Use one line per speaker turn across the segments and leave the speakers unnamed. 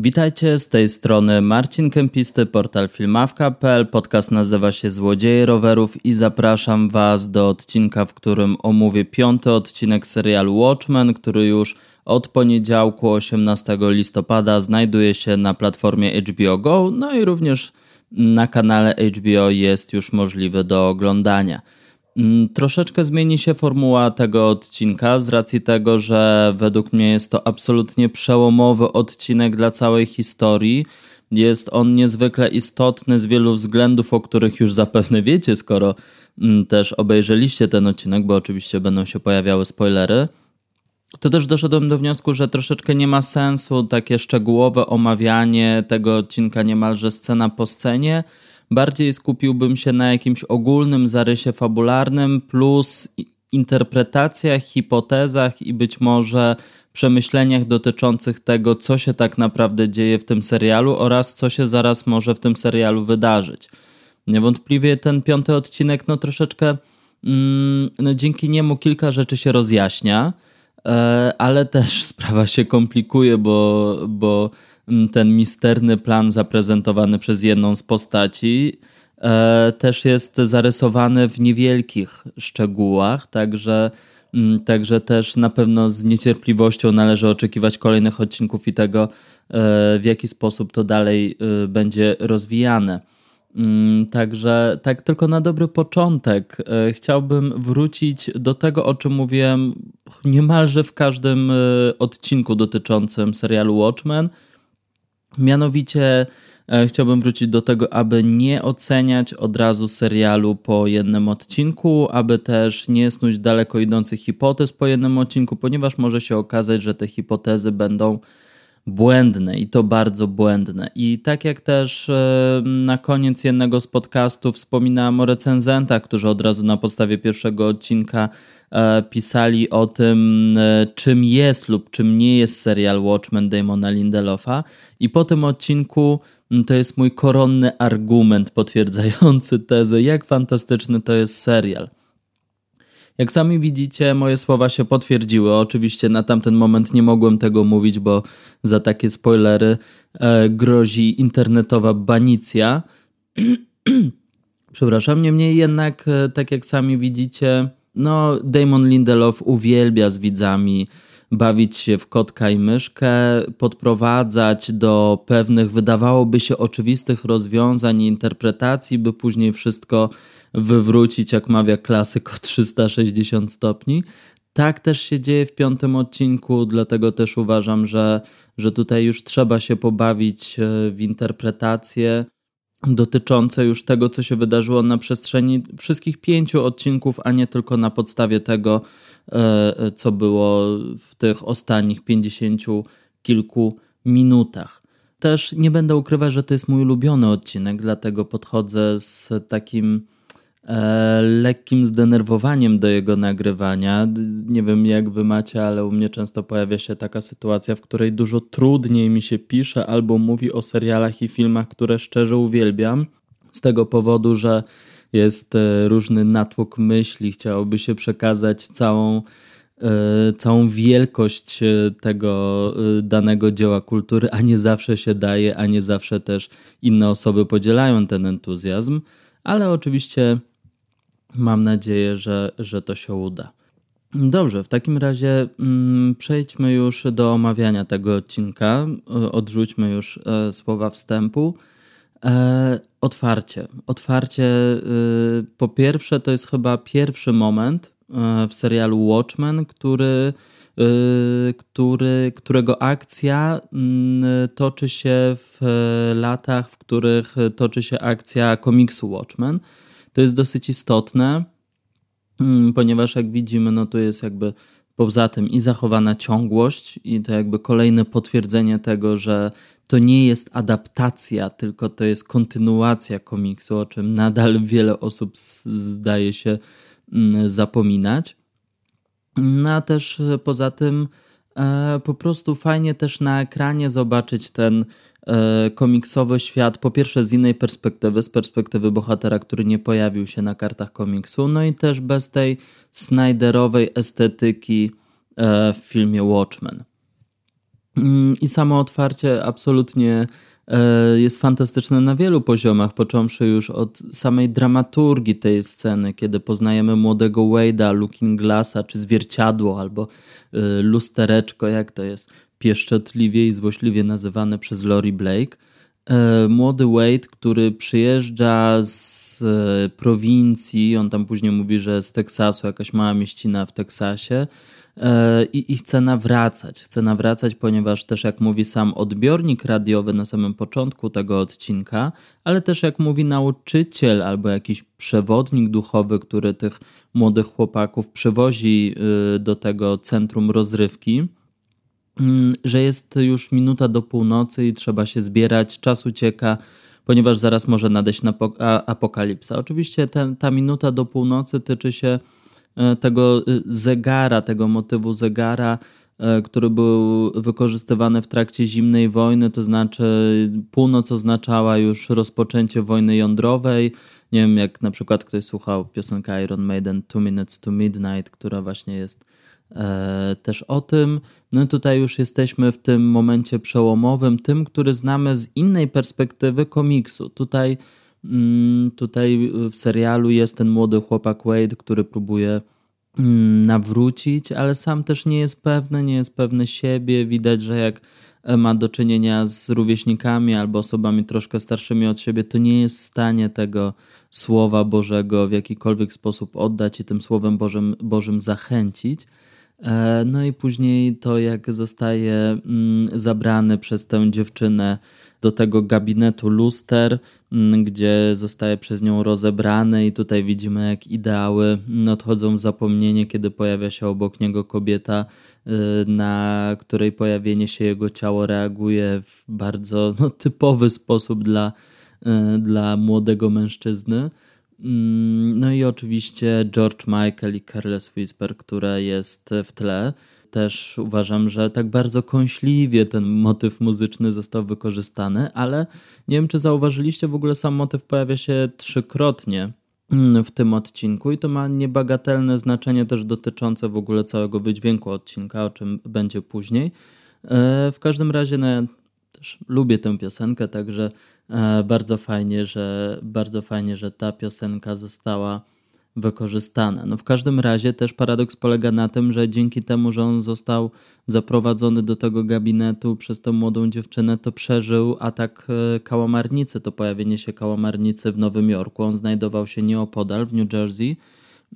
Witajcie z tej strony Marcin Kempisty, portal filmawka.pl. Podcast nazywa się Złodzieje Rowerów i zapraszam Was do odcinka, w którym omówię piąty odcinek serialu Watchmen, który już od poniedziałku 18 listopada znajduje się na platformie HBO Go, no i również na kanale HBO jest już możliwy do oglądania. Mm, troszeczkę zmieni się formuła tego odcinka z racji tego, że według mnie jest to absolutnie przełomowy odcinek dla całej historii. Jest on niezwykle istotny z wielu względów, o których już zapewne wiecie, skoro mm, też obejrzeliście ten odcinek, bo oczywiście będą się pojawiały spoilery. To też doszedłem do wniosku, że troszeczkę nie ma sensu takie szczegółowe omawianie tego odcinka niemalże scena po scenie Bardziej skupiłbym się na jakimś ogólnym zarysie fabularnym plus interpretacjach, hipotezach i być może przemyśleniach dotyczących tego, co się tak naprawdę dzieje w tym serialu oraz co się zaraz może w tym serialu wydarzyć. Niewątpliwie ten piąty odcinek, no troszeczkę, mm, no dzięki niemu kilka rzeczy się rozjaśnia, e, ale też sprawa się komplikuje, bo, bo ten misterny plan zaprezentowany przez jedną z postaci e, też jest zarysowany w niewielkich szczegółach, także, także też na pewno z niecierpliwością należy oczekiwać kolejnych odcinków i tego, e, w jaki sposób to dalej e, będzie rozwijane. Także tak tylko na dobry początek chciałbym wrócić do tego, o czym mówiłem niemalże w każdym odcinku dotyczącym serialu Watchmen – Mianowicie e, chciałbym wrócić do tego, aby nie oceniać od razu serialu po jednym odcinku, aby też nie snuć daleko idących hipotez po jednym odcinku, ponieważ może się okazać, że te hipotezy będą błędne i to bardzo błędne. I tak jak też e, na koniec jednego z podcastów wspominałem o recenzentach, którzy od razu na podstawie pierwszego odcinka e, pisali o tym, e, czym jest lub czym nie jest serial Watchmen Damona Lindelofa. I po tym odcinku to jest mój koronny argument potwierdzający tezę, jak fantastyczny to jest serial. Jak sami widzicie, moje słowa się potwierdziły. Oczywiście na tamten moment nie mogłem tego mówić, bo za takie spoilery e, grozi internetowa banicja. Przepraszam, niemniej jednak, e, tak jak sami widzicie, no, Damon Lindelof uwielbia z widzami bawić się w kotka i myszkę, podprowadzać do pewnych, wydawałoby się, oczywistych rozwiązań i interpretacji, by później wszystko wywrócić, jak mawia klasyk o 360 stopni. Tak też się dzieje w piątym odcinku, dlatego też uważam, że, że tutaj już trzeba się pobawić e, w interpretację dotyczące już tego, co się wydarzyło na przestrzeni wszystkich pięciu odcinków, a nie tylko na podstawie tego, e, co było w tych ostatnich pięćdziesięciu kilku minutach. Też nie będę ukrywać, że to jest mój ulubiony odcinek, dlatego podchodzę z takim E, lekkim zdenerwowaniem do jego nagrywania. Nie wiem jak wy macie, ale u mnie często pojawia się taka sytuacja, w której dużo trudniej mi się pisze albo mówi o serialach i filmach, które szczerze uwielbiam. Z tego powodu, że jest e, różny natłok myśli, chciałoby się przekazać całą, e, całą wielkość tego danego dzieła kultury, a nie zawsze się daje, a nie zawsze też inne osoby podzielają ten entuzjazm. Ale oczywiście Mam nadzieję, że, że to się uda. Dobrze, w takim razie mm, przejdźmy już do omawiania tego odcinka. Odrzućmy już e, słowa wstępu. E, otwarcie. Otwarcie, e, po pierwsze, to jest chyba pierwszy moment e, w serialu Watchmen, który, e, który, którego akcja mm, toczy się w latach, w których toczy się akcja komiksu Watchmen. To jest dosyć istotne, mm, ponieważ jak widzimy, no to jest jakby poza tym i zachowana ciągłość, i to jakby kolejne potwierdzenie tego, że to nie jest adaptacja, tylko to jest kontynuacja komiksu, o czym nadal wiele osób zdaje się mm, zapominać. No a też e, poza tym e, po prostu fajnie też na ekranie zobaczyć ten komiksowy świat, po pierwsze z innej perspektywy, z perspektywy bohatera, który nie pojawił się na kartach komiksu, no i też bez tej Snyderowej estetyki e, w filmie Watchmen. Mm, I samo otwarcie absolutnie e, jest fantastyczne na wielu poziomach, począwszy już od samej dramaturgii tej sceny, kiedy poznajemy młodego Wade'a, Looking Glassa, czy zwierciadło, albo e, lustereczko, jak to jest pieszczotliwie i złośliwie nazywane przez Lori Blake. E, młody Wade, który przyjeżdża z prowincji, on tam później mówi, że z Teksasu, jakaś mała mieścina w Teksasie, E, i, i chce nawracać. Chce nawracać, ponieważ też jak mówi sam odbiornik radiowy na samym początku tego odcinka, ale też jak mówi nauczyciel albo jakiś przewodnik duchowy, który tych młodych chłopaków przywozi y, do tego centrum rozrywki, że jest już minuta do północy i trzeba się zbierać, czas ucieka, ponieważ zaraz może nadejść apokalipsa. Oczywiście ten, ta minuta do północy tyczy się E, tego y, zegara, tego motywu zegara, e, który był wykorzystywany w trakcie zimnej wojny, to znaczy północ oznaczała już rozpoczęcie wojny jądrowej. Nie wiem, jak na przykład ktoś słuchał piosenka Iron Maiden Two Minutes to Midnight, która właśnie jest e, też o tym. No tutaj już jesteśmy w tym momencie przełomowym, tym, który znamy z innej perspektywy komiksu. Tutaj Mm, tutaj w serialu jest ten młody chłopak Wade, który próbuje mm, nawrócić, ale sam też nie jest pewny, nie jest pewny siebie. Widać, że jak ma do czynienia z rówieśnikami albo osobami troszkę starszymi od siebie, to nie jest w stanie tego Słowa Bożego w jakikolwiek sposób oddać i tym Słowem Bożym, Bożym zachęcić. E, no i później to, jak zostaje mm, zabrany przez tę dziewczynę do tego gabinetu luster, mm, gdzie zostaje przez nią rozebrany i tutaj widzimy jak ideały odchodzą w zapomnienie, kiedy pojawia się obok niego kobieta, y, na której pojawienie się jego ciało reaguje w bardzo no, typowy sposób dla, y, dla młodego mężczyzny. Mm, no i oczywiście George Michael i Careless Whisper, które jest w tle też uważam, że tak bardzo kąśliwie ten motyw muzyczny został wykorzystany, ale nie wiem, czy zauważyliście, w ogóle sam motyw pojawia się trzykrotnie mm, w tym odcinku i to ma niebagatelne znaczenie też dotyczące w ogóle całego wydźwięku odcinka, o czym będzie później. E, w każdym razie no, ja też lubię tę piosenkę, także bardzo fajnie, że bardzo fajnie, że ta piosenka została wykorzystane. No w każdym razie też paradoks polega na tym, że dzięki temu, że on został zaprowadzony do tego gabinetu przez tę młodą dziewczynę, to przeżył atak e, kałamarnicy, to pojawienie się kałamarnicy w Nowym Jorku. On znajdował się nieopodal w New Jersey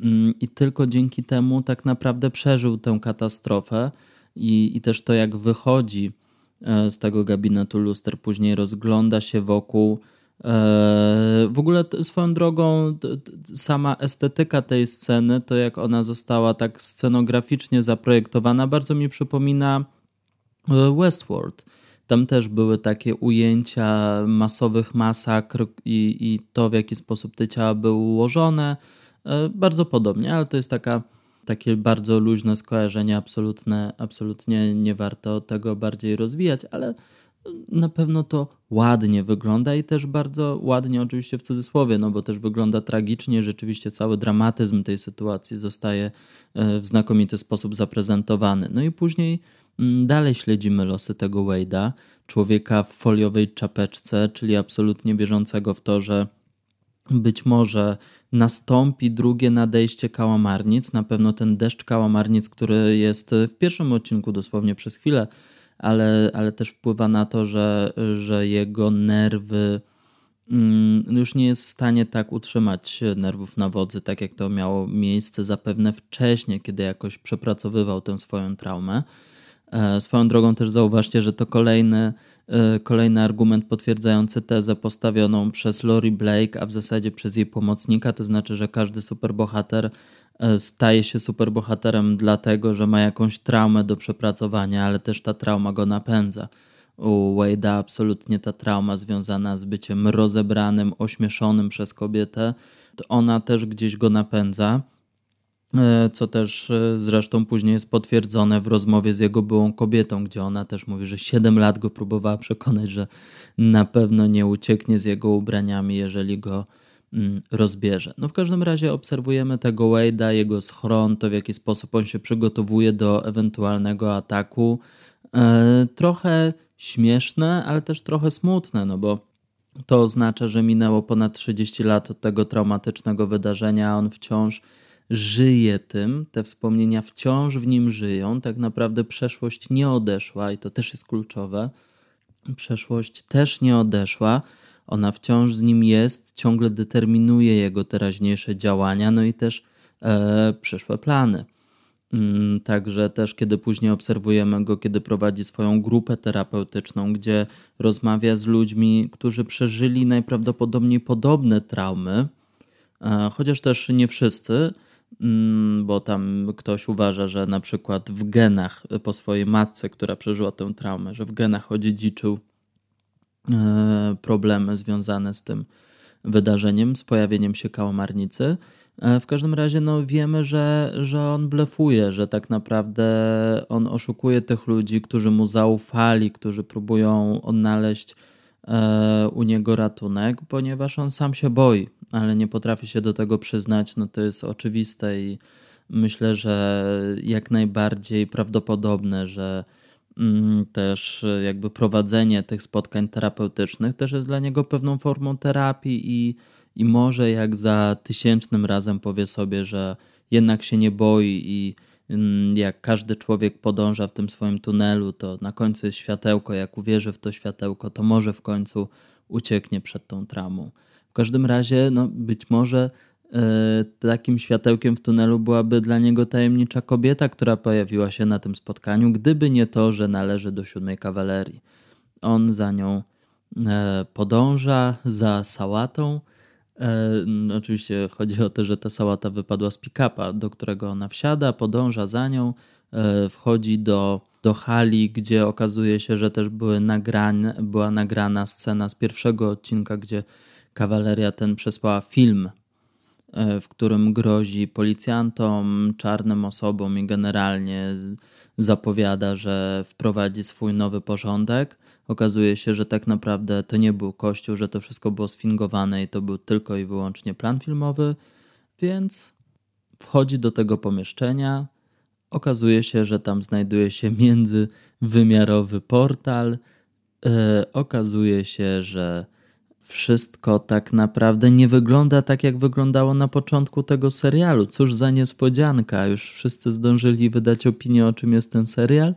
mm, i tylko dzięki temu tak naprawdę przeżył tę katastrofę i, i też to, jak wychodzi e, z tego gabinetu luster, później rozgląda się wokół E, w ogóle swoją drogą sama estetyka tej sceny, to jak ona została tak scenograficznie zaprojektowana, bardzo mi przypomina e, Westworld. Tam też były takie ujęcia masowych masakr i, i to, w jaki sposób te ciała były ułożone. E, bardzo podobnie, ale to jest taka, takie bardzo luźne skojarzenie, absolutne, absolutnie nie warto tego bardziej rozwijać, ale na pewno to ładnie wygląda i też bardzo ładnie, oczywiście w cudzysłowie, no bo też wygląda tragicznie. Rzeczywiście cały dramatyzm tej sytuacji zostaje e, w znakomity sposób zaprezentowany. No i później mm, dalej śledzimy losy tego Wade'a, człowieka w foliowej czapeczce, czyli absolutnie wierzącego w to, że być może nastąpi drugie nadejście kałamarnic. Na pewno ten deszcz kałamarnic, który jest w pierwszym odcinku dosłownie przez chwilę ale, ale też wpływa na to, że, że jego nerwy mm, już nie jest w stanie tak utrzymać nerwów na wodzy, tak jak to miało miejsce zapewne wcześniej, kiedy jakoś przepracowywał tę swoją traumę. E, swoją drogą też zauważcie, że to kolejny, kolejny argument potwierdzający tezę postawioną przez Lori Blake, a w zasadzie przez jej pomocnika, to znaczy, że każdy superbohater E, staje się superbohaterem dlatego, że ma jakąś traumę do przepracowania, ale też ta trauma go napędza. U Wade'a absolutnie ta trauma związana z byciem rozebranym, ośmieszonym przez kobietę, ona też gdzieś go napędza, e, co też e, zresztą później jest potwierdzone w rozmowie z jego byłą kobietą, gdzie ona też mówi, że 7 lat go próbowała przekonać, że na pewno nie ucieknie z jego ubraniami, jeżeli go Mm, rozbierze. No w każdym razie obserwujemy tego Wade'a, jego schron, to w jaki sposób on się przygotowuje do ewentualnego ataku. E, trochę śmieszne, ale też trochę smutne, no bo to oznacza, że minęło ponad 30 lat od tego traumatycznego wydarzenia, a on wciąż żyje tym, te wspomnienia wciąż w nim żyją. Tak naprawdę przeszłość nie odeszła i to też jest kluczowe. Przeszłość też nie odeszła. Ona wciąż z nim jest, ciągle determinuje jego teraźniejsze działania, no i też e, przyszłe plany. Mm, także też, kiedy później obserwujemy go, kiedy prowadzi swoją grupę terapeutyczną, gdzie rozmawia z ludźmi, którzy przeżyli najprawdopodobniej podobne traumy, e, chociaż też nie wszyscy, bo tam ktoś uważa, że na przykład w genach po swojej matce, która przeżyła tę traumę, że w genach odziedziczył e, problemy związane z tym wydarzeniem, z pojawieniem się kałamarnicy. E, w każdym razie no, wiemy, że, że on blefuje, że tak naprawdę on oszukuje tych ludzi, którzy mu zaufali, którzy próbują odnaleźć e, u niego ratunek, ponieważ on sam się boi, ale nie potrafi się do tego przyznać. No to jest oczywiste i myślę, że jak najbardziej prawdopodobne, że mm, też jakby prowadzenie tych spotkań terapeutycznych też jest dla niego pewną formą terapii i i może jak za tysięcznym razem powie sobie, że jednak się nie boi i mm, jak każdy człowiek podąża w tym swoim tunelu, to na końcu jest światełko, jak uwierzy w to światełko, to może w końcu ucieknie przed tą traumą. W każdym razie, no, być może e, takim światełkiem w tunelu byłaby dla niego tajemnicza kobieta, która pojawiła się na tym spotkaniu, gdyby nie to, że należy do siódmej kawalerii. On za nią e, podąża, za sałatą, E, no, oczywiście chodzi o to, że ta sałata wypadła z pick-upa, do którego ona wsiada, podąża za nią, wchodzi do, do hali, gdzie okazuje się, że też były nagrane, była nagrana scena z pierwszego odcinka, gdzie kawaleria ten przesłała film, e, w którym grozi policjantom, czarnym osobom i generalnie zapowiada, że wprowadzi swój nowy porządek. Okazuje się, że tak naprawdę to nie był kościół, że to wszystko było sfingowane i to był tylko i wyłącznie plan filmowy, więc wchodzi do tego pomieszczenia. Okazuje się, że tam znajduje się międzywymiarowy portal. Yy, okazuje się, że wszystko tak naprawdę nie wygląda tak, jak wyglądało na początku tego serialu. Cóż za niespodzianka, już wszyscy zdążyli wydać opinię, o czym jest ten serial.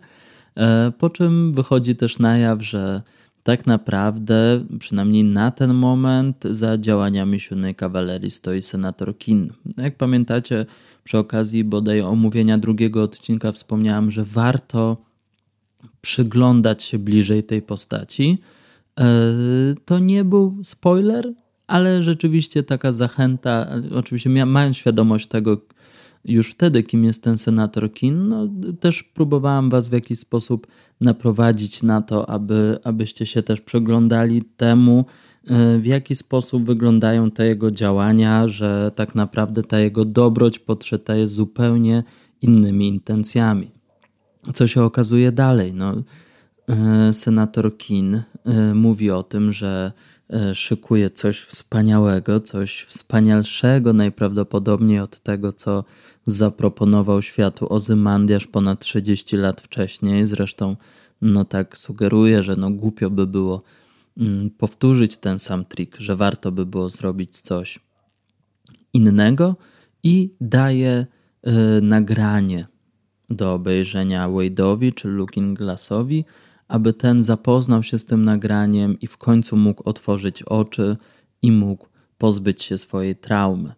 E, po czym wychodzi też na jaw, że tak naprawdę, przynajmniej na ten moment, za działaniami siódmej kawalerii stoi senator Kin. Jak pamiętacie, przy okazji bodaj omówienia drugiego odcinka wspomniałem, że warto przyglądać się bliżej tej postaci. E, to nie był spoiler, ale rzeczywiście taka zachęta, oczywiście mając świadomość tego, już wtedy, kim jest ten senator Kin, no, też próbowałam Was w jakiś sposób naprowadzić na to, aby, abyście się też przyglądali temu, e, w jaki sposób wyglądają te jego działania, że tak naprawdę ta jego dobroć podszyta jest zupełnie innymi intencjami. Co się okazuje dalej? No, senator Kin e, mówi o tym, że szykuje coś wspaniałego, coś wspanialszego najprawdopodobniej od tego, co zaproponował światu Ozymandiasz ponad 30 lat wcześniej. Zresztą, no tak sugeruje, że no głupio by było mm, powtórzyć ten sam trik, że warto by było zrobić coś innego i daje y, nagranie do obejrzenia Wade'owi czy Looking Glassowi, aby ten zapoznał się z tym nagraniem i w końcu mógł otworzyć oczy i mógł pozbyć się swojej traumy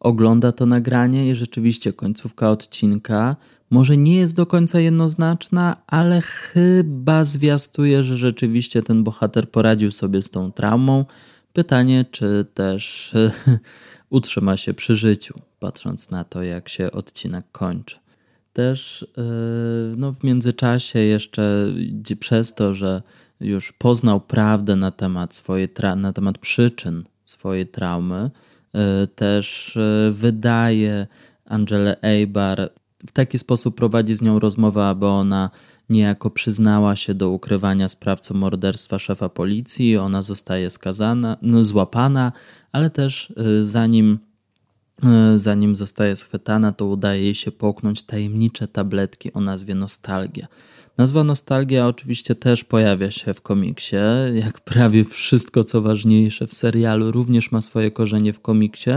ogląda to nagranie i rzeczywiście końcówka odcinka może nie jest do końca jednoznaczna, ale chyba zwiastuje, że rzeczywiście ten bohater poradził sobie z tą traumą. Pytanie, czy też utrzyma się przy życiu, patrząc na to, jak się odcinek kończy. Też e, no, w międzyczasie, jeszcze przez to, że już poznał prawdę na temat, swojej na temat przyczyn swojej traumy, E, też e, wydaje Angelę Eibar. W taki sposób prowadzi z nią rozmowę, aby ona niejako przyznała się do ukrywania sprawcą morderstwa szefa policji. Ona zostaje skazana, no, złapana, ale też zanim zanim zostaje schwytana, to udaje jej się połknąć tajemnicze tabletki o nazwie Nostalgia. Nazwa Nostalgia oczywiście też pojawia się w komiksie, jak prawie wszystko co ważniejsze w serialu również ma swoje korzenie w komiksie.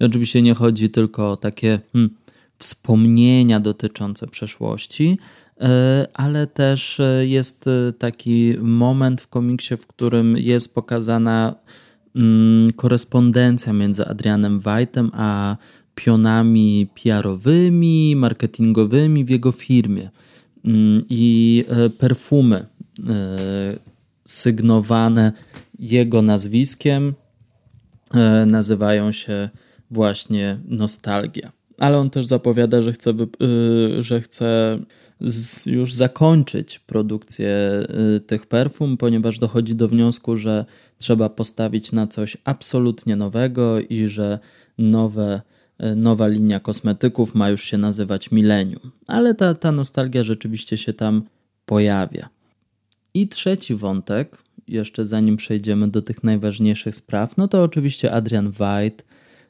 I oczywiście nie chodzi tylko o takie hmm, wspomnienia dotyczące przeszłości, e, ale też e, jest e, taki moment w komiksie, w którym jest pokazana korespondencja między Adrianem White'em a pionami PR-owymi, marketingowymi w jego firmie. Mm, I perfumy sygnowane jego nazwiskiem nazywają się właśnie Nostalgia ale on też zapowiada, że chce, że chce już zakończyć produkcję tych perfum, ponieważ dochodzi do wniosku, że trzeba postawić na coś absolutnie nowego i że nowe, y, nowa linia kosmetyków ma już się nazywać Millennium. Ale ta, ta nostalgia rzeczywiście się tam pojawia. I trzeci wątek, jeszcze zanim przejdziemy do tych najważniejszych spraw, no to oczywiście Adrian White,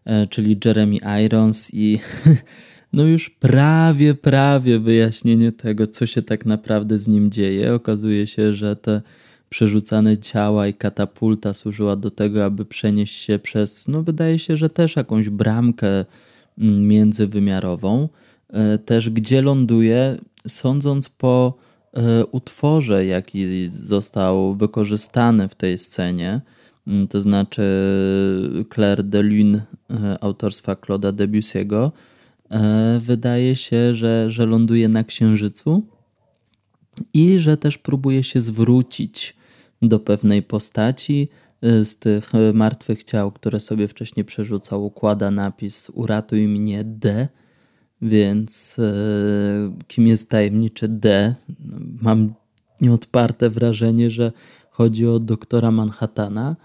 E, czyli Jeremy Irons i no już prawie, prawie wyjaśnienie tego, co się tak naprawdę z nim dzieje. Okazuje się, że te przerzucane ciała i katapulta służyła do tego, aby przenieść się przez, no wydaje się, że też jakąś bramkę mm, międzywymiarową, e, też gdzie ląduje, sądząc po e, utworze, jaki został wykorzystany w tej scenie, Mm, to znaczy Claire de Lune e, autorstwa Claude'a Debussy'ego, wydaje się, że, że ląduje na Księżycu i że też próbuje się zwrócić do pewnej postaci e, z tych martwych ciał, które sobie wcześniej przerzucał, układa napis Uratuj mnie D. Więc kim jest tajemniczy D? Mam nieodparte wrażenie, że chodzi o doktora Manhattana.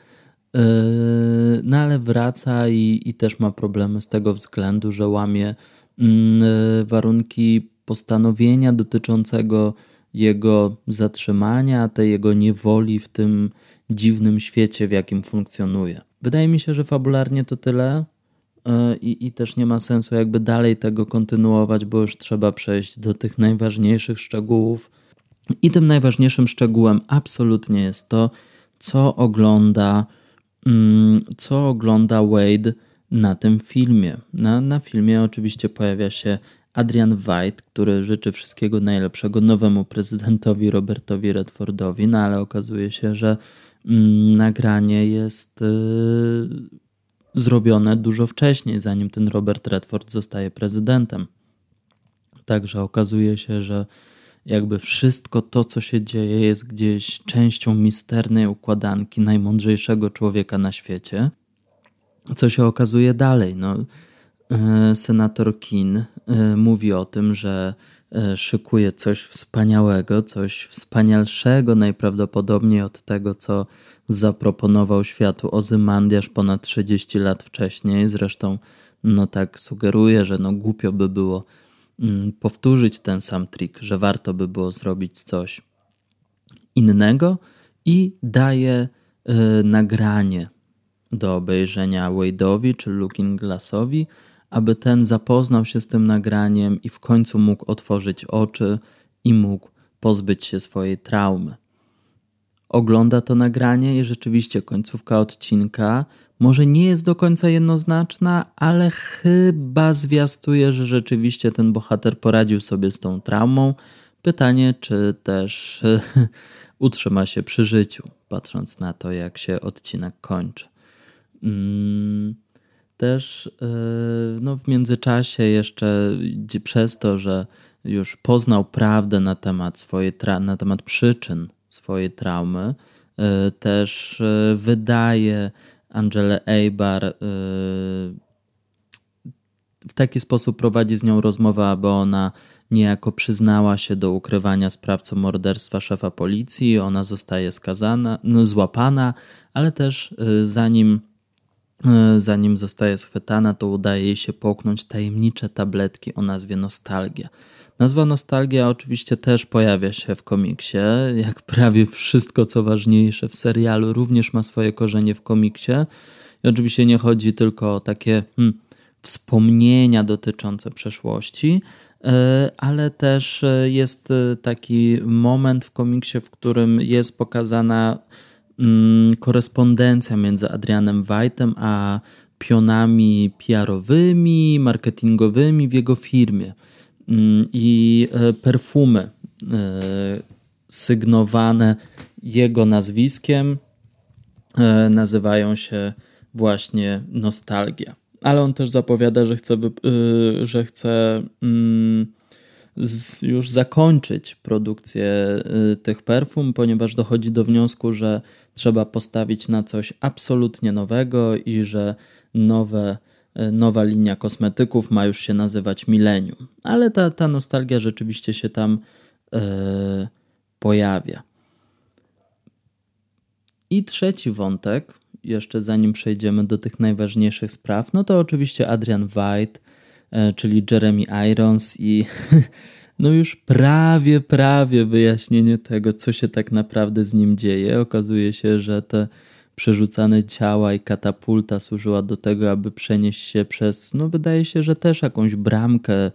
No ale wraca i, i też ma problemy z tego względu, że łamie mm, warunki postanowienia dotyczącego jego zatrzymania, tej jego niewoli w tym dziwnym świecie, w jakim funkcjonuje. Wydaje mi się, że fabularnie to tyle yy, i, i też nie ma sensu jakby dalej tego kontynuować, bo już trzeba przejść do tych najważniejszych szczegółów. I tym najważniejszym szczegółem absolutnie jest to, co ogląda Mm, co ogląda Wade na tym filmie. Na, na filmie oczywiście pojawia się Adrian White, który życzy wszystkiego najlepszego nowemu prezydentowi Robertowi Redfordowi, no ale okazuje się, że mm, nagranie jest y, zrobione dużo wcześniej, zanim ten Robert Redford zostaje prezydentem. Także okazuje się, że jakby wszystko to, co się dzieje, jest gdzieś częścią misternej układanki najmądrzejszego człowieka na świecie. Co się okazuje dalej? No, senator Kin e, mówi o tym, że e, szykuje coś wspaniałego, coś wspanialszego najprawdopodobniej od tego, co zaproponował światu Ozymandiasz ponad 30 lat wcześniej. Zresztą, no tak sugeruje, że no głupio by było Mm, powtórzyć ten sam trik, że warto by było zrobić coś innego i daje y, nagranie do obejrzenia Wade'owi czy Looking Glassowi, aby ten zapoznał się z tym nagraniem i w końcu mógł otworzyć oczy i mógł pozbyć się swojej traumy. Ogląda to nagranie i rzeczywiście końcówka odcinka może nie jest do końca jednoznaczna, ale chyba zwiastuje, że rzeczywiście ten bohater poradził sobie z tą traumą. Pytanie, czy też utrzyma się przy życiu, patrząc na to, jak się odcinek kończy. Mm, też e, no, w międzyczasie, jeszcze przez to, że już poznał prawdę na temat, swojej na temat przyczyn swojej traumy, e, też e, wydaje Angelę Eibar w taki sposób prowadzi z nią rozmowę, aby ona niejako przyznała się do ukrywania sprawcą morderstwa szefa policji. Ona zostaje skazana, no, złapana, ale też zanim, zanim zostaje schwytana, to udaje jej się połknąć tajemnicze tabletki o nazwie Nostalgia. Nazwa Nostalgia oczywiście też pojawia się w komiksie, jak prawie wszystko co ważniejsze w serialu również ma swoje korzenie w komiksie. I oczywiście nie chodzi tylko o takie hmm, wspomnienia dotyczące przeszłości, ale też jest taki moment w komiksie, w którym jest pokazana korespondencja między Adrianem White'em a pionami PR-owymi, marketingowymi w jego firmie. Mm, I perfumy sygnowane jego nazwiskiem e, nazywają się właśnie Nostalgia. Ale on też zapowiada, że chce, e, że chce mm, już zakończyć produkcję e, tych perfum, ponieważ dochodzi do wniosku, że trzeba postawić na coś absolutnie nowego i że nowe, nowa linia kosmetyków ma już się nazywać Millennium. Ale ta, ta nostalgia rzeczywiście się tam pojawia. I trzeci wątek, jeszcze zanim przejdziemy do tych najważniejszych spraw, no to oczywiście Adrian White, czyli Jeremy Irons i no już prawie, prawie wyjaśnienie tego, co się tak naprawdę z nim dzieje. Okazuje się, że te przerzucane ciała i katapulta służyła do tego, aby przenieść się przez, no wydaje się, że też jakąś bramkę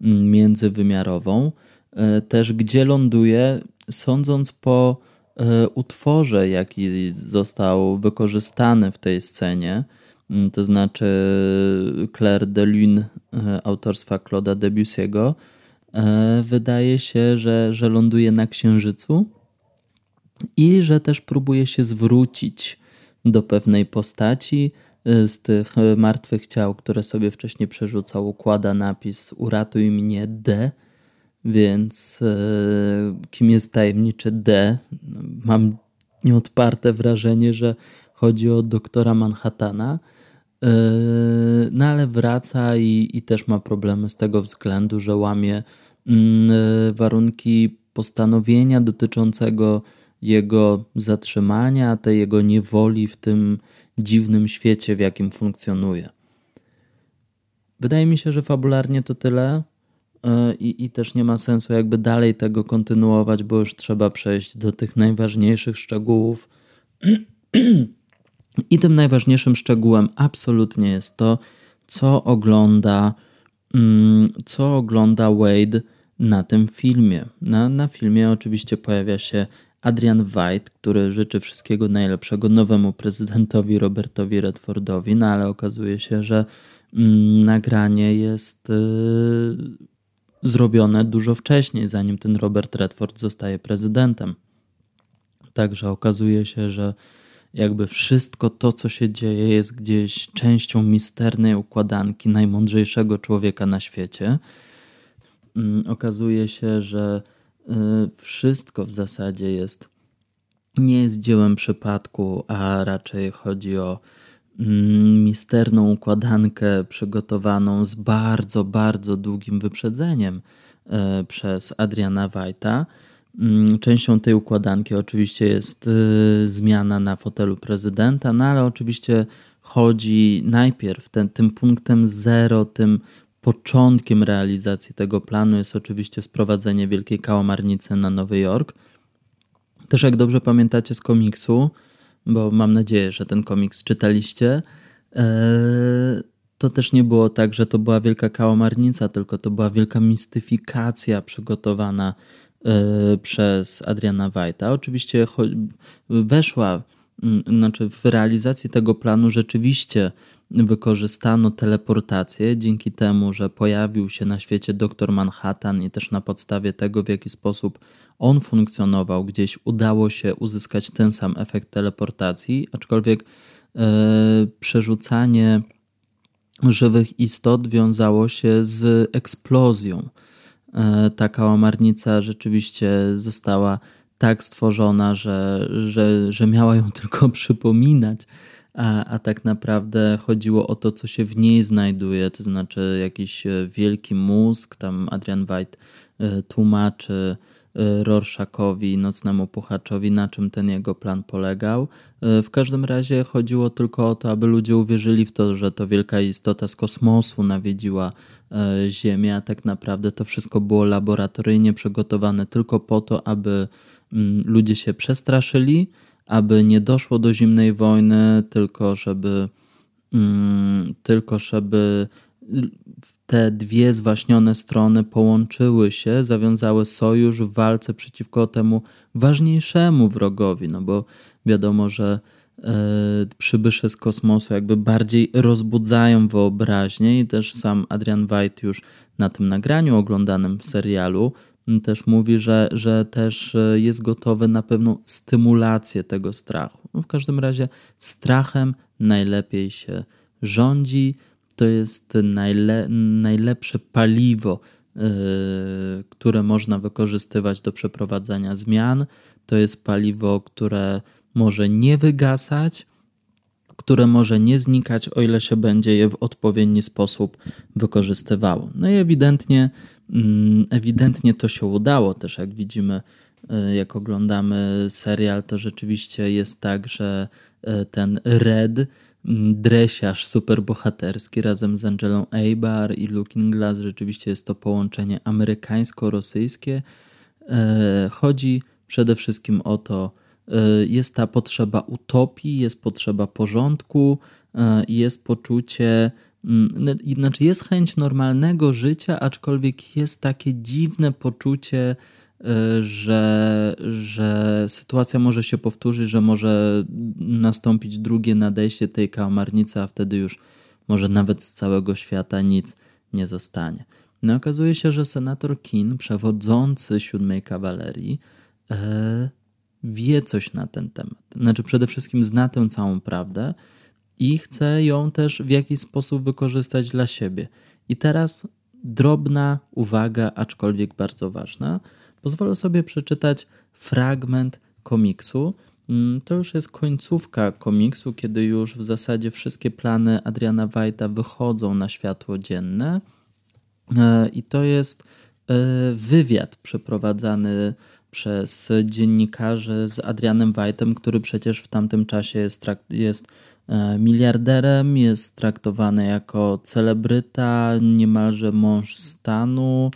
mm, międzywymiarową. E, też gdzie ląduje, sądząc po e, utworze, jaki został wykorzystany w tej scenie, to znaczy Claire de Lune e, autorstwa Claude'a Debussy'ego, wydaje się, że, że ląduje na Księżycu i że też próbuje się zwrócić do pewnej postaci z tych martwych ciał, które sobie wcześniej przerzucał, układa napis Uratuj mnie D więc e, kim jest tajemniczy D? Mam nieodparte wrażenie, że chodzi o doktora Manhattana. E, no ale wraca i, i też ma problemy z tego względu, że łamie mm, e, warunki postanowienia dotyczącego jego zatrzymania, tej jego niewoli w tym dziwnym świecie, w jakim funkcjonuje. Wydaje mi się, że fabularnie to tyle. E, i, i też nie ma sensu jakby dalej tego kontynuować, bo już trzeba przejść do tych najważniejszych szczegółów. I tym najważniejszym szczegółem absolutnie jest to, co ogląda, mm, co ogląda Wade na tym filmie. Na, na filmie oczywiście pojawia się Adrian White, który życzy wszystkiego najlepszego nowemu prezydentowi Robertowi Redfordowi, no ale okazuje się, że mm, nagranie jest y, zrobione dużo wcześniej, zanim ten Robert Redford zostaje prezydentem. Także okazuje się, że jakby wszystko to, co się dzieje, jest gdzieś częścią misternej układanki najmądrzejszego człowieka na świecie. Mm, okazuje się, że y, wszystko w zasadzie jest nie jest dziełem przypadku, a raczej chodzi o Mm, misterną układankę przygotowaną z bardzo, bardzo długim wyprzedzeniem e, przez Adriana Wajta. Mm, częścią tej układanki oczywiście jest e, zmiana na fotelu prezydenta, no ale oczywiście chodzi najpierw ten, tym punktem zero, tym początkiem realizacji tego planu jest oczywiście sprowadzenie Wielkiej Kałamarnicy na Nowy Jork. Też jak dobrze pamiętacie z komiksu, bo mam nadzieję, że ten komiks czytaliście. E, to też nie było tak, że to była wielka kałamarnica, tylko to była wielka mistyfikacja przygotowana przez Adriana Wajta. Oczywiście weszła, znaczy w realizacji tego planu rzeczywiście wykorzystano teleportację dzięki temu, że pojawił się na świecie doktor Manhattan i też na podstawie tego, w jaki sposób on funkcjonował, gdzieś udało się uzyskać ten sam efekt teleportacji, aczkolwiek e, przerzucanie żywych istot wiązało się z eksplozją. E, ta kałamarnica rzeczywiście została tak stworzona, że, że, że miała ją tylko przypominać, a, a tak naprawdę chodziło o to, co się w niej znajduje, to znaczy jakiś e, wielki mózg. Tam Adrian White tłumaczy Y, Rorschakowi, nocnemu puchaczowi, na czym ten jego plan polegał. Y, w każdym razie chodziło tylko o to, aby ludzie uwierzyli w to, że to wielka istota z kosmosu nawiedziła y, Ziemię, a tak naprawdę to wszystko było laboratoryjnie przygotowane tylko po to, aby mm, ludzie się przestraszyli, aby nie doszło do zimnej wojny, tylko żeby, mm, tylko żeby te dwie zwaśnione strony połączyły się, zawiązały sojusz w walce przeciwko temu ważniejszemu wrogowi, no bo wiadomo, że e, przybysze z kosmosu jakby bardziej rozbudzają wyobraźnię i też sam Adrian White już na tym nagraniu oglądanym w serialu też mówi, że, że też e, jest gotowy na pewną stymulację tego strachu. No w każdym razie strachem najlepiej się rządzi. To jest najle, najlepsze paliwo, yy, które można wykorzystywać do przeprowadzania zmian. To jest paliwo, które może nie wygasać, które może nie znikać, o ile się będzie je w odpowiedni sposób wykorzystywało. No i ewidentnie Mm, ewidentnie to się udało też, jak widzimy, e, jak oglądamy serial, to rzeczywiście jest tak, że e, ten Red, dresiarz superbohaterski razem z Angelą Eibar i Looking Glass, rzeczywiście jest to połączenie amerykańsko-rosyjskie. E, chodzi przede wszystkim o to, jest ta potrzeba utopii, jest potrzeba porządku, jest poczucie Mm, znaczy jest chęć normalnego życia, aczkolwiek jest takie dziwne poczucie, e, że, że sytuacja może się powtórzyć, że może nastąpić drugie nadejście tej kałamarnicy, a wtedy już może nawet z całego świata nic nie zostanie. No okazuje się, że senator Kin, przewodzący siódmej kawalerii, e, wie coś na ten temat. Znaczy przede wszystkim zna tę całą prawdę, i chce ją też w jakiś sposób wykorzystać dla siebie. I teraz drobna uwaga, aczkolwiek bardzo ważna. Pozwolę sobie przeczytać fragment komiksu. Mm, to już jest końcówka komiksu, kiedy już w zasadzie wszystkie plany Adriana Wajta wychodzą na światło dzienne. E, I to jest e, wywiad przeprowadzany przez dziennikarzy z Adrianem Wajtem, który przecież w tamtym czasie jest, jest E, miliarderem, jest traktowany jako celebryta, niemalże mąż stanu,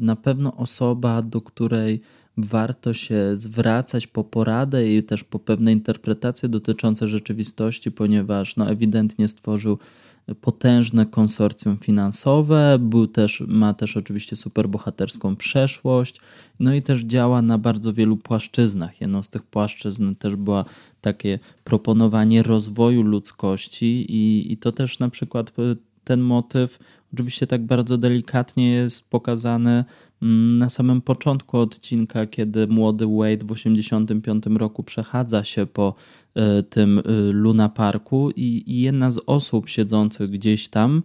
na pewno osoba, do której warto się zwracać po poradę i też po pewne interpretacje dotyczące rzeczywistości, ponieważ no, ewidentnie stworzył potężne konsorcjum finansowe, był też, ma też oczywiście superbohaterską przeszłość, no i też działa na bardzo wielu płaszczyznach. Jedną z tych płaszczyzn też była takie proponowanie rozwoju ludzkości i, i to też na przykład e, ten motyw oczywiście tak bardzo delikatnie jest pokazany mm, na samym początku odcinka, kiedy młody Wade w 1985 roku przechadza się po e, tym e, Luna Parku i jedna z osób siedzących gdzieś tam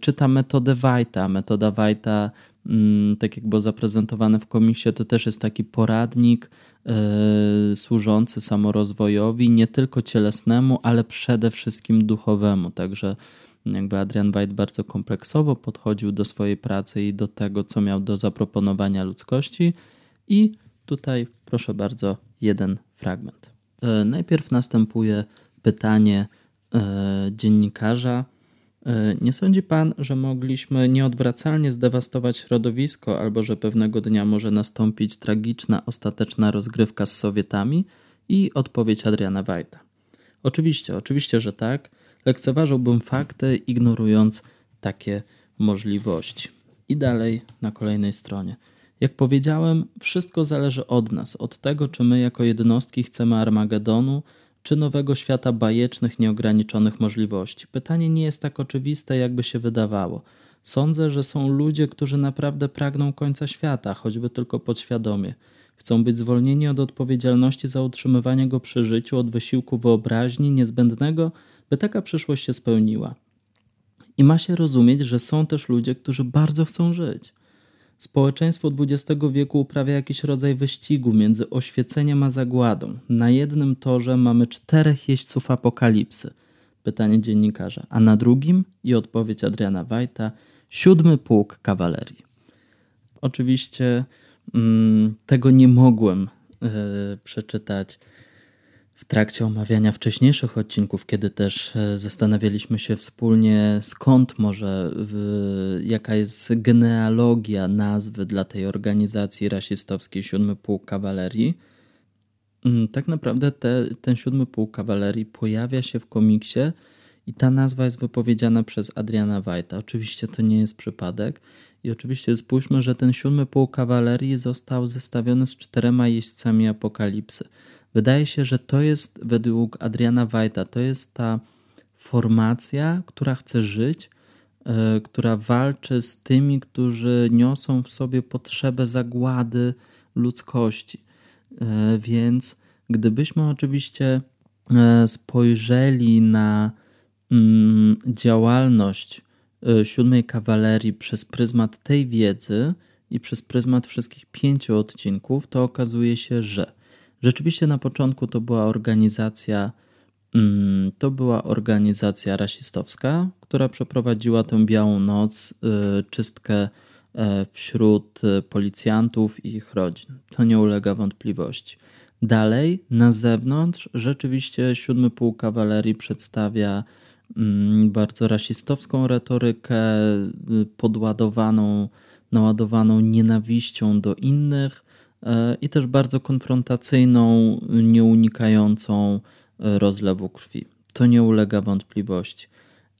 czyta metodę White'a. Metoda White'a, mm, tak jak było zaprezentowane w komisie, to też jest taki poradnik służący samorozwojowi, nie tylko cielesnemu, ale przede wszystkim duchowemu. Także jakby Adrian White bardzo kompleksowo podchodził do swojej pracy i do tego, co miał do zaproponowania ludzkości. I tutaj, proszę bardzo, jeden fragment. E, najpierw następuje pytanie e, dziennikarza. E, nie sądzi pan, że mogliśmy nieodwracalnie zdewastować środowisko, albo że pewnego dnia może nastąpić tragiczna, ostateczna rozgrywka z Sowietami? I odpowiedź Adriana Wajta. Oczywiście, oczywiście, że tak lekceważyłbym fakty, ignorując takie możliwości. I dalej na kolejnej stronie. Jak powiedziałem, wszystko zależy od nas, od tego, czy my jako jednostki chcemy Armagedonu, czy nowego świata bajecznych, nieograniczonych możliwości. Pytanie nie jest tak oczywiste, jakby się wydawało. Sądzę, że są ludzie, którzy naprawdę pragną końca świata, choćby tylko podświadomie. Chcą być zwolnieni od odpowiedzialności za utrzymywanie go przy życiu, od wysiłku wyobraźni niezbędnego by taka przyszłość się spełniła. I ma się rozumieć, że są też ludzie, którzy bardzo chcą żyć. Społeczeństwo XX wieku uprawia jakiś rodzaj wyścigu między oświeceniem a zagładą. Na jednym torze mamy czterech jeźdźców apokalipsy. Pytanie dziennikarza. A na drugim, i odpowiedź Adriana Wajta, siódmy pułk kawalerii. Oczywiście mm, tego nie mogłem yy, przeczytać w trakcie omawiania wcześniejszych odcinków, kiedy też e, zastanawialiśmy się wspólnie, skąd może, jaka jest genealogia nazwy dla tej organizacji rasistowskiej Siódmy Pułk Kawalerii. Mm, tak naprawdę te, ten Siódmy Pułk Kawalerii pojawia się w komiksie I ta nazwa jest wypowiedziana przez Adriana Wajta. Oczywiście to nie jest przypadek. I oczywiście spójrzmy, że ten siódmy pułk kawalerii został zestawiony z czterema jeźdźcami apokalipsy. Wydaje się, że to jest według Adriana Wajta, to jest ta formacja, która chce żyć, yy, która walczy z tymi, którzy niosą w sobie potrzebę zagłady ludzkości. Yy, więc gdybyśmy oczywiście yy, spojrzeli na mm, działalność siódmej kawalerii przez pryzmat tej wiedzy i przez pryzmat wszystkich pięciu odcinków, to okazuje się, że rzeczywiście na początku to była organizacja Mm, to była organizacja rasistowska, która przeprowadziła tę białą noc, y, czystkę e, wśród y, policjantów i ich rodzin. To nie ulega wątpliwości. Dalej, na zewnątrz, rzeczywiście siódmy pułk kawalerii przedstawia mm, bardzo rasistowską retorykę, y, podładowaną, naładowaną nienawiścią do innych e, i też bardzo konfrontacyjną, nieunikającą rozlewu krwi. To nie ulega wątpliwości.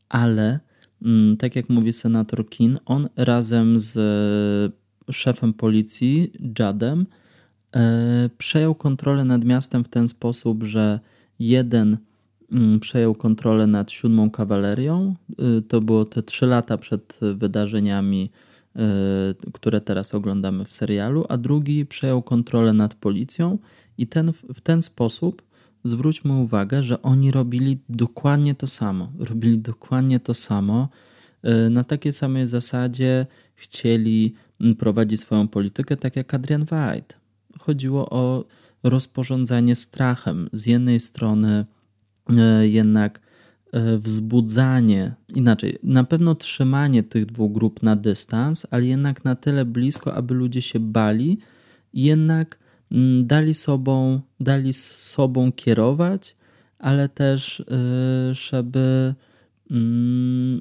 Ale, mm, tak jak mówi senator Kin, on razem z e, szefem policji, Jadem, e, przejął kontrolę nad miastem w ten sposób, że jeden mm, przejął kontrolę nad siódmą kawalerią. E, to było te trzy lata przed wydarzeniami, które teraz oglądamy w serialu, a drugi przejął kontrolę nad policją i ten, w ten sposób zwróćmy uwagę, że oni robili dokładnie to samo. Robili dokładnie to samo. E, na takiej samej zasadzie chcieli prowadzić swoją politykę, tak jak Adrian White. Chodziło o rozporządzanie strachem. Z jednej strony e, jednak wzbudzanie, inaczej, na pewno trzymanie tych dwóch grup na dystans, ale jednak na tyle blisko, aby ludzie się bali, jednak Mm, dali sobą, dali sobą kierować, ale też, y, żeby mm,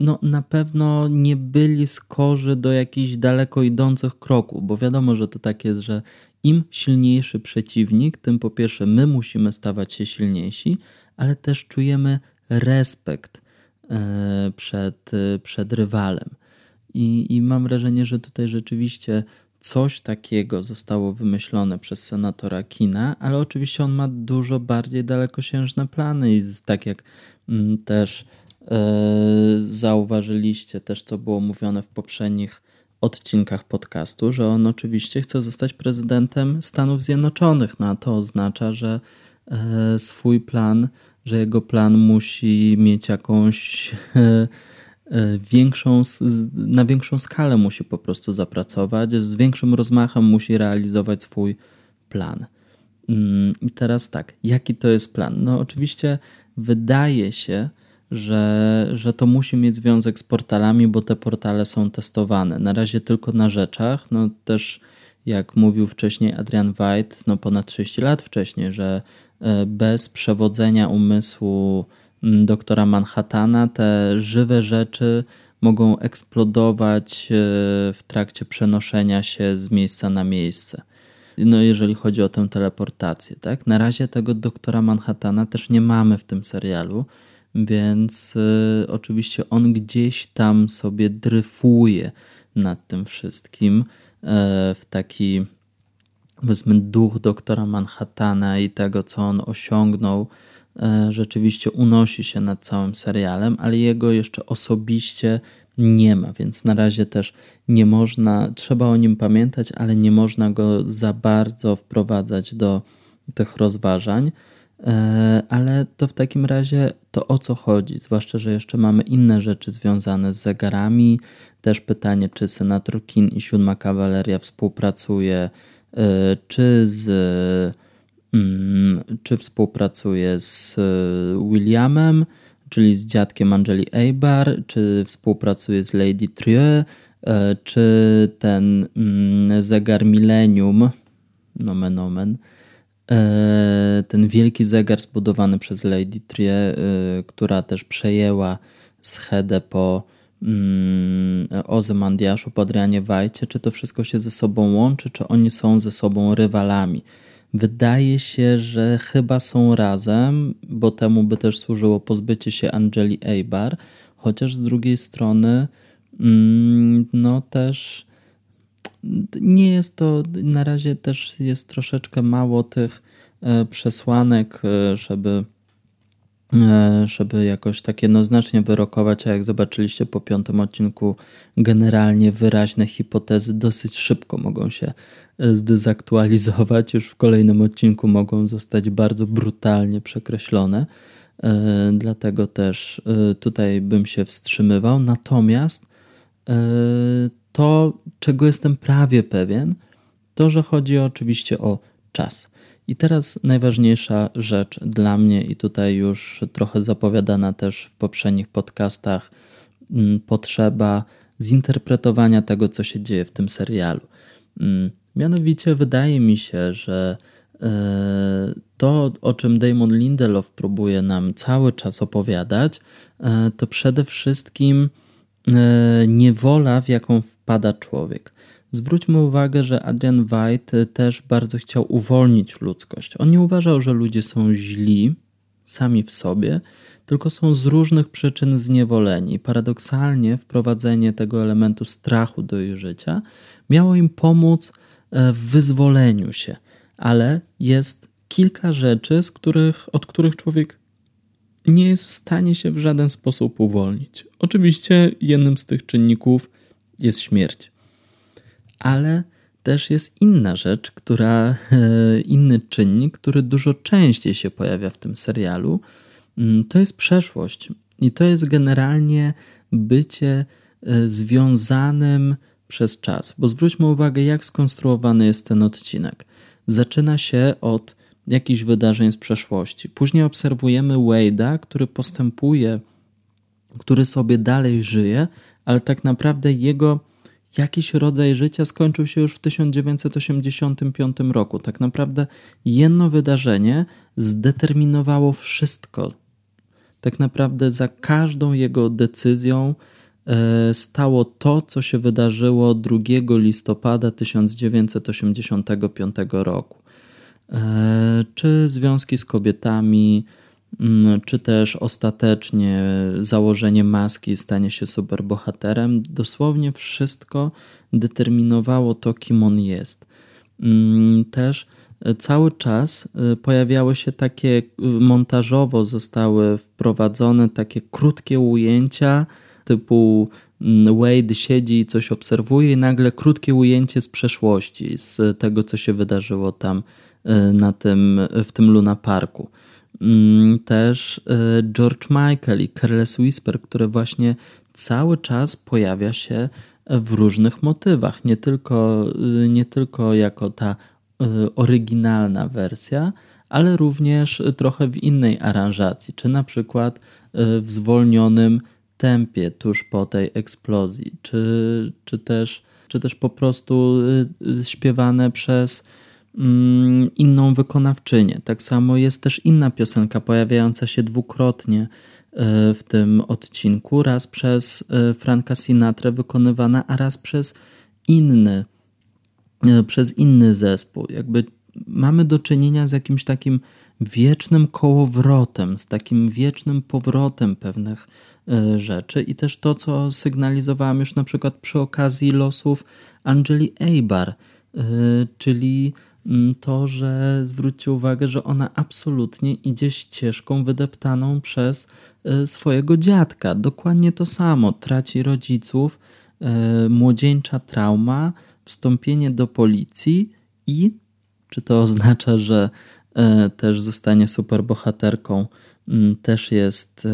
no, na pewno nie byli skorzy do jakichś daleko idących kroków, bo wiadomo, że to tak jest, że im silniejszy przeciwnik, tym po pierwsze my musimy stawać się silniejsi, ale też czujemy respekt e, przed, przed rywalem. I, I mam wrażenie, że tutaj rzeczywiście coś takiego zostało wymyślone przez senatora Kina, ale oczywiście on ma dużo bardziej dalekosiężne plany i tak jak mm, też e, zauważyliście, też co było mówione w poprzednich odcinkach podcastu, że on oczywiście chce zostać prezydentem Stanów Zjednoczonych. No a to oznacza, że e, swój plan, że jego plan musi mieć jakąś e, E, większą, na większą skalę musi po prostu zapracować, z większym rozmachem musi realizować swój plan. Mm, I teraz tak, jaki to jest plan? No, oczywiście wydaje się, że, że to musi mieć związek z portalami, bo te portale są testowane. Na razie tylko na rzeczach. No też, jak mówił wcześniej Adrian White, no ponad 30 lat wcześniej, że e, bez przewodzenia umysłu doktora Manhattana, te żywe rzeczy mogą eksplodować e, w trakcie przenoszenia się z miejsca na miejsce. No, jeżeli chodzi o tę teleportację, tak? Na razie tego doktora Manhattana też nie mamy w tym serialu, więc y, oczywiście on gdzieś tam sobie dryfuje nad tym wszystkim y, w taki powiedzmy duch doktora Manhattana i tego, co on osiągnął E, rzeczywiście unosi się nad całym serialem, ale jego jeszcze osobiście nie ma, więc na razie też nie można, trzeba o nim pamiętać, ale nie można go za bardzo wprowadzać do tych rozważań. E, ale to w takim razie to o co chodzi? Zwłaszcza, że jeszcze mamy inne rzeczy związane z zegarami. Też pytanie, czy senator Kin i siódma kawaleria współpracuje, e, czy z Mm, czy współpracuje z e, Williamem, czyli z dziadkiem Angeli Eibar, czy współpracuje z Lady Trieu, czy ten mm, zegar Millennium, nomen omen, ten wielki zegar zbudowany przez Lady Trieu, która też przejęła schedę po mm, Ozymandiaszu, po Adrianie Wajcie, czy to wszystko się ze sobą łączy, czy oni są ze sobą rywalami. Wydaje się, że chyba są razem, bo temu by też służyło pozbycie się Angeli Eibar, chociaż z drugiej strony, mm, no też nie jest to, na razie też jest troszeczkę mało tych e, przesłanek, e, żeby E, żeby jakoś tak jednoznacznie wyrokować, a jak zobaczyliście po piątym odcinku, generalnie wyraźne hipotezy dosyć szybko mogą się zdezaktualizować. Już w kolejnym odcinku mogą zostać bardzo brutalnie przekreślone. Dlatego też tutaj bym się wstrzymywał. Natomiast to, czego jestem prawie pewien, to, że chodzi oczywiście o czas. I teraz najważniejsza rzecz dla mnie, i tutaj już trochę zapowiadana też w poprzednich podcastach, mm, potrzeba zinterpretowania tego, co się dzieje w tym serialu. Mm, mianowicie wydaje mi się, że e, to, o czym Damon Lindelof próbuje nam cały czas opowiadać, e, to przede wszystkim niewola, w jaką wpada człowiek. Zwróćmy uwagę, że Adrian White też bardzo chciał uwolnić ludzkość. On nie uważał, że ludzie są źli sami w sobie, tylko są z różnych przyczyn zniewoleni. Paradoksalnie wprowadzenie tego elementu strachu do ich życia miało im pomóc e, w wyzwoleniu się, ale jest kilka rzeczy, których, od których człowiek nie jest w stanie się w żaden sposób uwolnić. Oczywiście jednym z tych czynników jest śmierć ale też jest inna rzecz, która, e, inny czynnik, który dużo częściej się pojawia w tym serialu. Mm, to jest przeszłość. I to jest generalnie bycie e, związanym przez czas. Bo zwróćmy uwagę, jak skonstruowany jest ten odcinek. Zaczyna się od jakichś wydarzeń z przeszłości. Później obserwujemy Wade'a, który postępuje, który sobie dalej żyje, ale tak naprawdę jego jakiś rodzaj życia skończył się już w 1985 roku. Tak naprawdę jedno wydarzenie zdeterminowało wszystko. Tak naprawdę za każdą jego decyzją e, stało to, co się wydarzyło 2 listopada 1985 roku. E, czy związki z kobietami, Mm, czy też ostatecznie założenie maski stanie się superbohaterem, dosłownie wszystko determinowało to, kim on jest. Mm, też e, cały czas e, pojawiały się takie, montażowo zostały wprowadzone takie krótkie ujęcia, typu mm, Wade siedzi i coś obserwuje, i nagle krótkie ujęcie z przeszłości, z tego, co się wydarzyło tam na tym, w tym Luna Parku. Mm, też e, George Michael i Careless Whisper, które właśnie cały czas pojawia się w różnych motywach, nie tylko, e, nie tylko jako ta oryginalna wersja, ale również trochę w innej aranżacji, czy na przykład w zwolnionym tempie tuż po tej eksplozji, czy, czy, też, czy też po prostu śpiewane przez inną wykonawczynię. Tak samo jest też inna piosenka pojawiająca się dwukrotnie e, w tym odcinku, raz przez e, Franka Sinatra wykonywana, a raz przez inny, e, przez inny zespół. Jakby mamy do czynienia z jakimś takim wiecznym kołowrotem, z takim wiecznym powrotem pewnych rzeczy i też to, co sygnalizowałem już na przykład przy okazji losów Angeli Eibar, czyli Mm, to, że zwróćcie uwagę, że ona absolutnie idzie ścieżką wydeptaną przez e, swojego dziadka. Dokładnie to samo. Traci rodziców, e, młodzieńcza trauma, wstąpienie do policji i czy to oznacza, że e, też zostanie superbohaterką, mm, też jest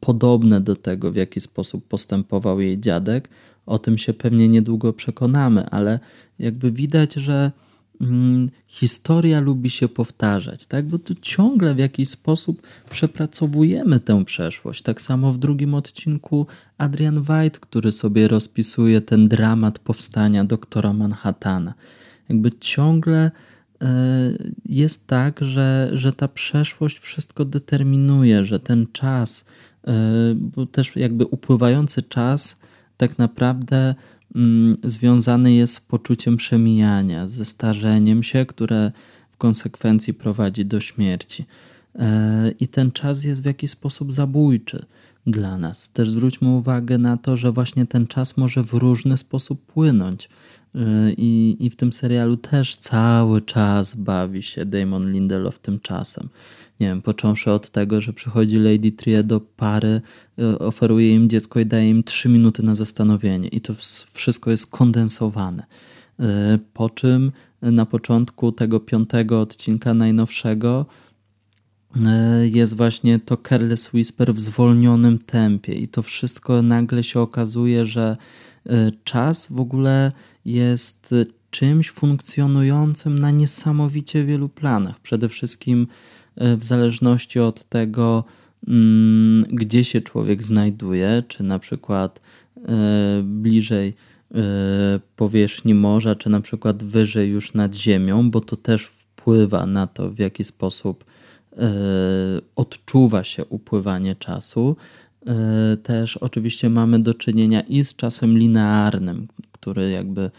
podobne do tego, w jaki sposób postępował jej dziadek. O tym się pewnie niedługo przekonamy, ale jakby widać, że mm, historia lubi się powtarzać, tak? bo tu ciągle w jakiś sposób przepracowujemy tę przeszłość. Tak samo w drugim odcinku Adrian White, który sobie rozpisuje ten dramat powstania doktora Manhattana. Jakby ciągle e, jest tak, że, że ta przeszłość wszystko determinuje, że ten czas, e, bo też jakby upływający czas tak naprawdę związany jest z poczuciem przemijania, ze starzeniem się, które w konsekwencji prowadzi do śmierci. E, I ten czas jest w jakiś sposób zabójczy dla nas. Też zwróćmy uwagę na to, że właśnie ten czas może w różny sposób płynąć. E, I, I w tym serialu też cały czas bawi się Damon Lindelof tymczasem. Nie wiem, począwszy od tego, że przychodzi Lady Tria do pary, e, oferuje im dziecko i daje im trzy minuty na zastanowienie. I to wszystko jest kondensowane. Po czym na początku tego piątego odcinka najnowszego E, jest właśnie to Careless Whisper w zwolnionym tempie i to wszystko nagle się okazuje, że czas w ogóle jest czymś funkcjonującym na niesamowicie wielu planach. Przede wszystkim w zależności od tego, mm, gdzie się człowiek znajduje, czy na przykład bliżej powierzchni morza, czy na przykład wyżej już nad ziemią, bo to też wpływa na to, w jaki sposób E, odczuwa się upływanie czasu. E, też oczywiście mamy do czynienia i z czasem linearnym, który jakby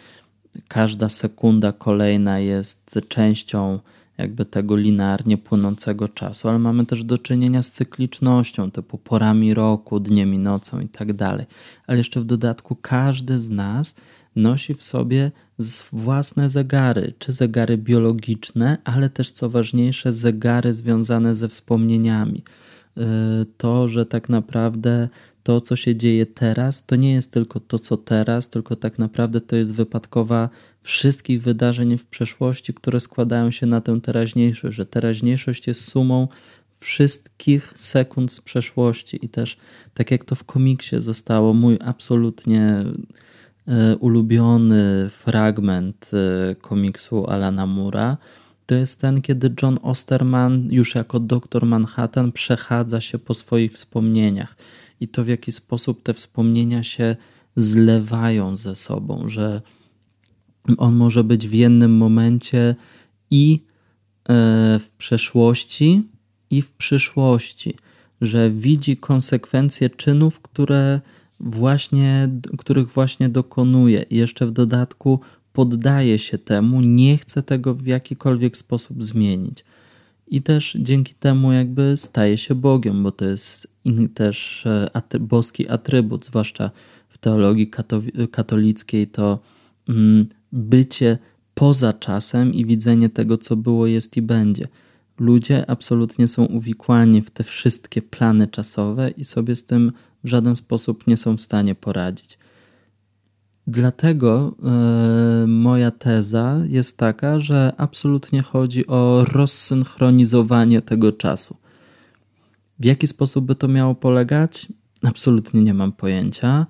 każda sekunda kolejna jest częścią jakby tego linearnie płynącego czasu, ale mamy też do czynienia z cyklicznością, typu porami roku, dniem i nocą i tak dalej. Ale jeszcze w dodatku każdy z nas nosi w sobie własne zegary, czy zegary biologiczne, ale też co ważniejsze, zegary związane ze wspomnieniami. Y, to, że tak naprawdę to, co się dzieje teraz, to nie jest tylko to, co teraz, tylko tak naprawdę to jest wypadkowa wszystkich wydarzeń w przeszłości, które składają się na tę teraźniejszość, że teraźniejszość jest sumą wszystkich sekund z przeszłości. I też tak jak to w komiksie zostało, mój absolutnie E, ulubiony fragment e, komiksu Alana Mura to jest ten, kiedy John Osterman już jako doktor Manhattan przechadza się po swoich wspomnieniach i to w jaki sposób te wspomnienia się zlewają ze sobą, że on może być w jednym momencie i e, w przeszłości, i w przyszłości, że widzi konsekwencje czynów, które właśnie, których właśnie dokonuje i jeszcze w dodatku poddaje się temu, nie chce tego w jakikolwiek sposób zmienić. I też dzięki temu jakby staje się Bogiem, bo to jest też e, boski atrybut, zwłaszcza w teologii katolickiej, to mm, bycie poza czasem i widzenie tego, co było, jest i będzie. Ludzie absolutnie są uwikłani w te wszystkie plany czasowe i sobie z tym w żaden sposób nie są w stanie poradzić. Dlatego e, moja teza jest taka, że absolutnie chodzi o rozsynchronizowanie tego czasu. W jaki sposób by to miało polegać? Absolutnie nie mam pojęcia.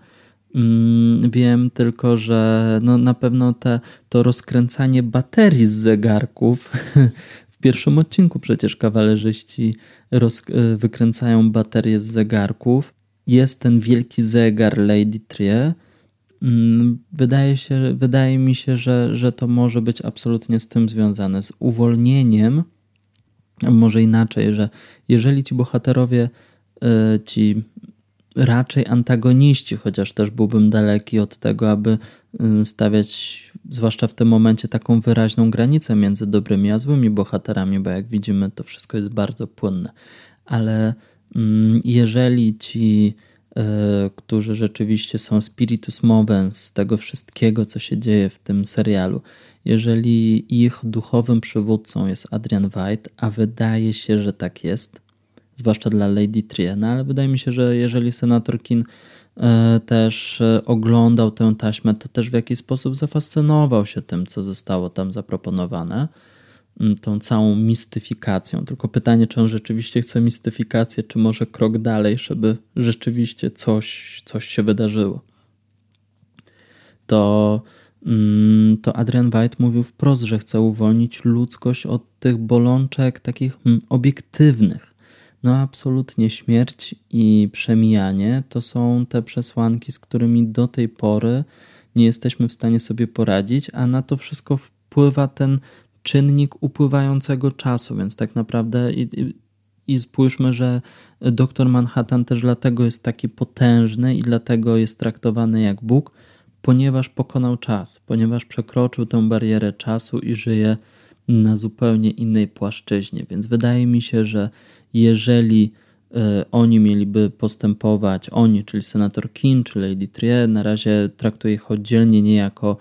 Mm, wiem tylko, że no na pewno te, to rozkręcanie baterii z zegarków w pierwszym odcinku przecież kawalerzyści roz, e, wykręcają baterie z zegarków jest ten wielki zegar Lady Trie. Mm, wydaje, się, wydaje mi się, że, że to może być absolutnie z tym związane, z uwolnieniem, może inaczej, że jeżeli ci bohaterowie, e, ci raczej antagoniści, chociaż też byłbym daleki od tego, aby e, stawiać, zwłaszcza w tym momencie, taką wyraźną granicę między dobrymi a złymi bohaterami, bo jak widzimy, to wszystko jest bardzo płynne. Ale Mm, jeżeli ci, którzy rzeczywiście są spiritus movens tego wszystkiego, co się dzieje w tym serialu, jeżeli ich duchowym przywódcą jest Adrian White, a wydaje się, że tak jest, zwłaszcza dla Lady Triana, ale wydaje mi się, że jeżeli senator Kin e, też e, oglądał tę taśmę, to też w jakiś sposób zafascynował się tym, co zostało tam zaproponowane. Tą całą mistyfikacją. Tylko pytanie, czy on rzeczywiście chce mistyfikację, czy może krok dalej, żeby rzeczywiście coś, coś się wydarzyło. To, mm, to Adrian White mówił wprost, że chce uwolnić ludzkość od tych bolączek takich obiektywnych. No, absolutnie śmierć i przemijanie to są te przesłanki, z którymi do tej pory nie jesteśmy w stanie sobie poradzić, a na to wszystko wpływa ten czynnik upływającego czasu, więc tak naprawdę i, i, i spójrzmy, że doktor Manhattan też dlatego jest taki potężny i dlatego jest traktowany jak Bóg, ponieważ pokonał czas, ponieważ przekroczył tę barierę czasu i żyje na zupełnie innej płaszczyźnie. Więc wydaje mi się, że jeżeli y, oni mieliby postępować, oni, czyli senator Kim czy Lady Trier, na razie traktuję ich oddzielnie, nie jako,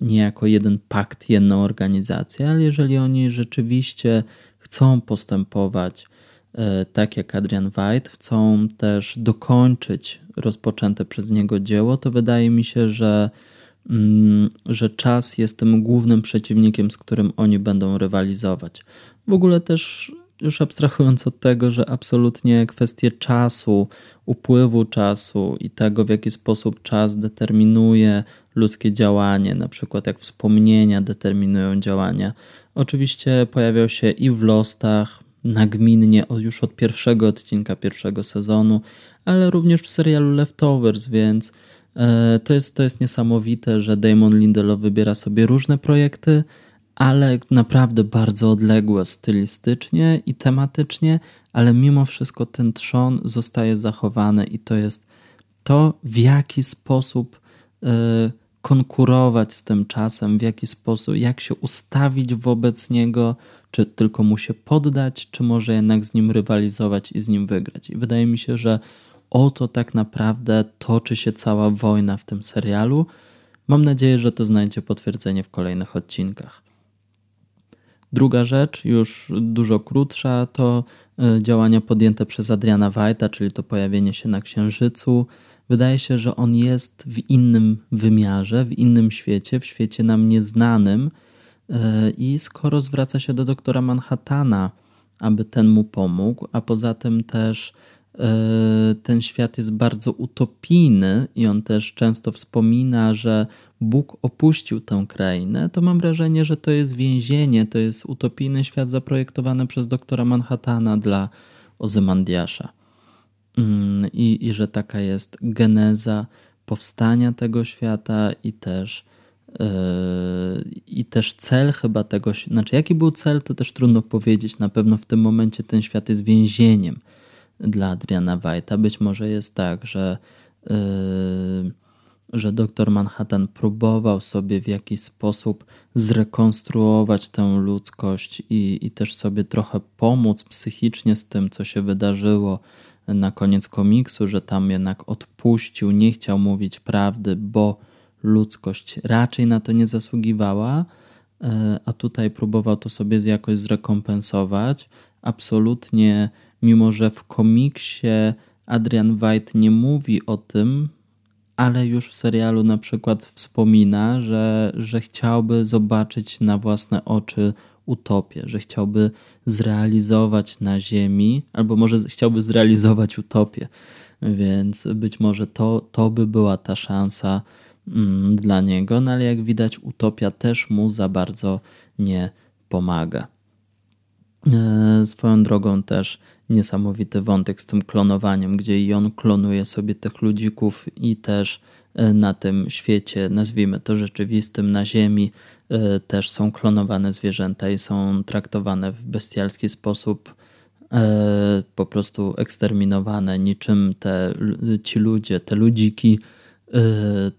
nie jako jeden pakt, jedną organizację, ale jeżeli oni rzeczywiście chcą postępować y, tak jak Adrian White, chcą też dokończyć rozpoczęte przez niego dzieło, to wydaje mi się, że Mm, że czas jest tym głównym przeciwnikiem, z którym oni będą rywalizować. W ogóle też już abstrahując od tego, że absolutnie kwestie czasu, upływu czasu i tego, w jaki sposób czas determinuje ludzkie działanie, na przykład jak wspomnienia determinują działania. Oczywiście pojawiał się i w Lostach, nagminnie już od pierwszego odcinka pierwszego sezonu, ale również w serialu Leftovers, więc E, to jest, to jest niesamowite, że Damon Lindelof wybiera sobie różne projekty, ale naprawdę bardzo odległe stylistycznie i tematycznie, ale mimo wszystko ten trzon zostaje zachowany i to jest to, w jaki sposób e, konkurować z tym czasem, w jaki sposób, jak się ustawić wobec niego, czy tylko mu się poddać, czy może jednak z nim rywalizować i z nim wygrać. I wydaje mi się, że o to tak naprawdę toczy się cała wojna w tym serialu. Mam nadzieję, że to znajdzie potwierdzenie w kolejnych odcinkach. Druga rzecz, już dużo krótsza, to e, działania podjęte przez Adriana Wajta, czyli to pojawienie się na Księżycu. Wydaje się, że on jest w innym wymiarze, w innym świecie, w świecie nam nieznanym. E, I skoro zwraca się do doktora Manhattana, aby ten mu pomógł, a poza tym też E, ten świat jest bardzo utopijny i on też często wspomina, że Bóg opuścił tę krainę, to mam wrażenie, że to jest więzienie, to jest utopijny świat zaprojektowany przez doktora Manhattana dla Ozymandiasza. Mm, I, I że taka jest geneza powstania tego świata i też yy, i też cel chyba tego, znaczy jaki był cel, to też trudno powiedzieć. Na pewno w tym momencie ten świat jest więzieniem dla Adriana White'a. Być może jest tak, że, yy, że doktor Manhattan próbował sobie w jakiś sposób zrekonstruować tę ludzkość i, i też sobie trochę pomóc psychicznie z tym, co się wydarzyło na koniec komiksu, że tam jednak odpuścił, nie chciał mówić prawdy, bo ludzkość raczej na to nie zasługiwała, yy, a tutaj próbował to sobie jakoś zrekompensować. Absolutnie mimo że w komiksie Adrian White nie mówi o tym, ale już w serialu na przykład wspomina, że, że chciałby zobaczyć na własne oczy utopię, że chciałby zrealizować na Ziemi, albo może chciałby zrealizować utopię. Więc być może to, to by była ta szansa mm, dla niego, no ale jak widać, utopia też mu za bardzo nie pomaga. E, swoją drogą też niesamowity wątek z tym klonowaniem, gdzie i on klonuje sobie tych ludzików i też na tym świecie, nazwijmy to rzeczywistym, na Ziemi, e, też są klonowane zwierzęta i są traktowane w bestialski sposób, po prostu eksterminowane, niczym te, ci ludzie, te ludziki,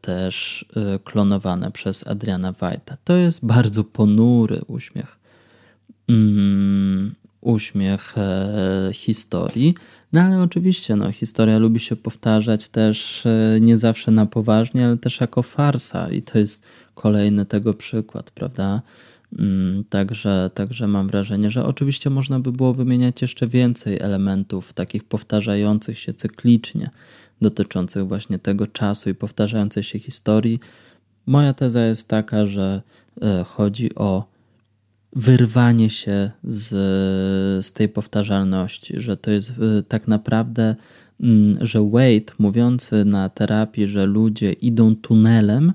też klonowane przez Adriana Wajta. To jest bardzo ponury uśmiech. Uśmiech e, historii. No ale oczywiście no, historia lubi się powtarzać też e, nie zawsze na poważnie, ale też jako farsa i to jest kolejny tego przykład, prawda? Mm, także, także mam wrażenie, że oczywiście można by było wymieniać jeszcze więcej elementów takich powtarzających się cyklicznie, dotyczących właśnie tego czasu i powtarzającej się historii. Moja teza jest taka, że e, chodzi o wyrwanie się z, z tej powtarzalności, że to jest y, tak naprawdę, mm, że Wade mówiący na terapii, że ludzie idą tunelem,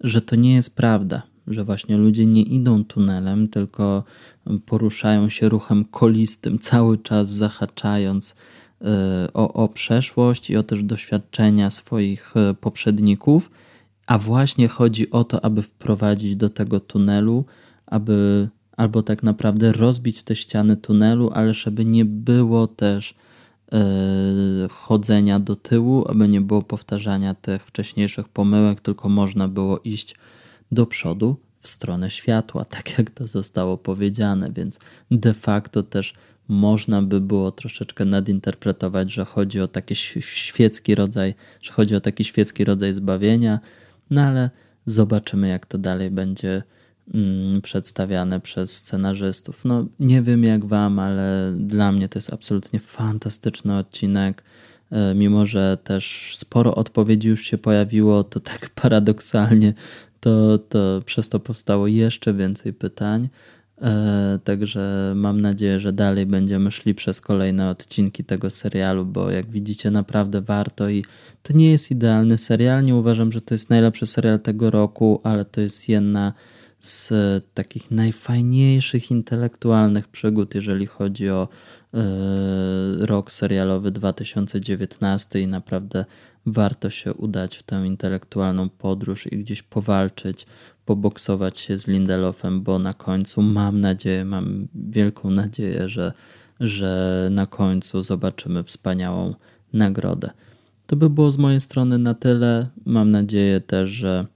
że to nie jest prawda, że właśnie ludzie nie idą tunelem, tylko poruszają się ruchem kolistym, cały czas zahaczając y, o, o przeszłość i o też doświadczenia swoich y, poprzedników, a właśnie chodzi o to, aby wprowadzić do tego tunelu, aby albo tak naprawdę rozbić te ściany tunelu, ale żeby nie było też chodzenia do tyłu, aby nie było powtarzania tych wcześniejszych pomyłek, tylko można było iść do przodu w stronę światła, tak jak to zostało powiedziane, więc de facto też można by było troszeczkę nadinterpretować, że chodzi o taki świecki rodzaj, że chodzi o taki świecki rodzaj zbawienia, no ale zobaczymy, jak to dalej będzie przedstawiane przez scenarzystów. No, nie wiem jak wam, ale dla mnie to jest absolutnie fantastyczny odcinek. E, mimo, że też sporo odpowiedzi już się pojawiło, to tak paradoksalnie to, to przez to powstało jeszcze więcej pytań. E, także mam nadzieję, że dalej będziemy szli przez kolejne odcinki tego serialu, bo jak widzicie, naprawdę warto i to nie jest idealny serial. Nie uważam, że to jest najlepszy serial tego roku, ale to jest jedna z takich najfajniejszych intelektualnych przygód, jeżeli chodzi o e, rok serialowy 2019 i naprawdę warto się udać w tę intelektualną podróż i gdzieś powalczyć, poboksować się z Lindelofem, bo na końcu mam nadzieję, mam wielką nadzieję, że, że na końcu zobaczymy wspaniałą nagrodę. To by było z mojej strony na tyle. Mam nadzieję też, że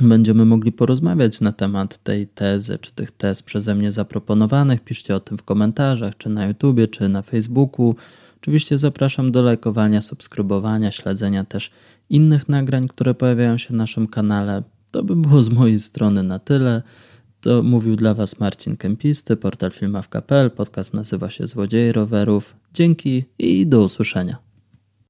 będziemy mogli porozmawiać na temat tej tezy, czy tych tez przeze mnie zaproponowanych. Piszcie o tym w komentarzach, czy na YouTubie, czy na Facebooku. Oczywiście zapraszam do lajkowania, subskrybowania, śledzenia też innych nagrań, które pojawiają się na naszym kanale. To by było z mojej strony na tyle. To mówił dla Was Marcin Kempisty, portal filmawka.pl. Podcast nazywa się Złodzieje Rowerów. Dzięki i do usłyszenia.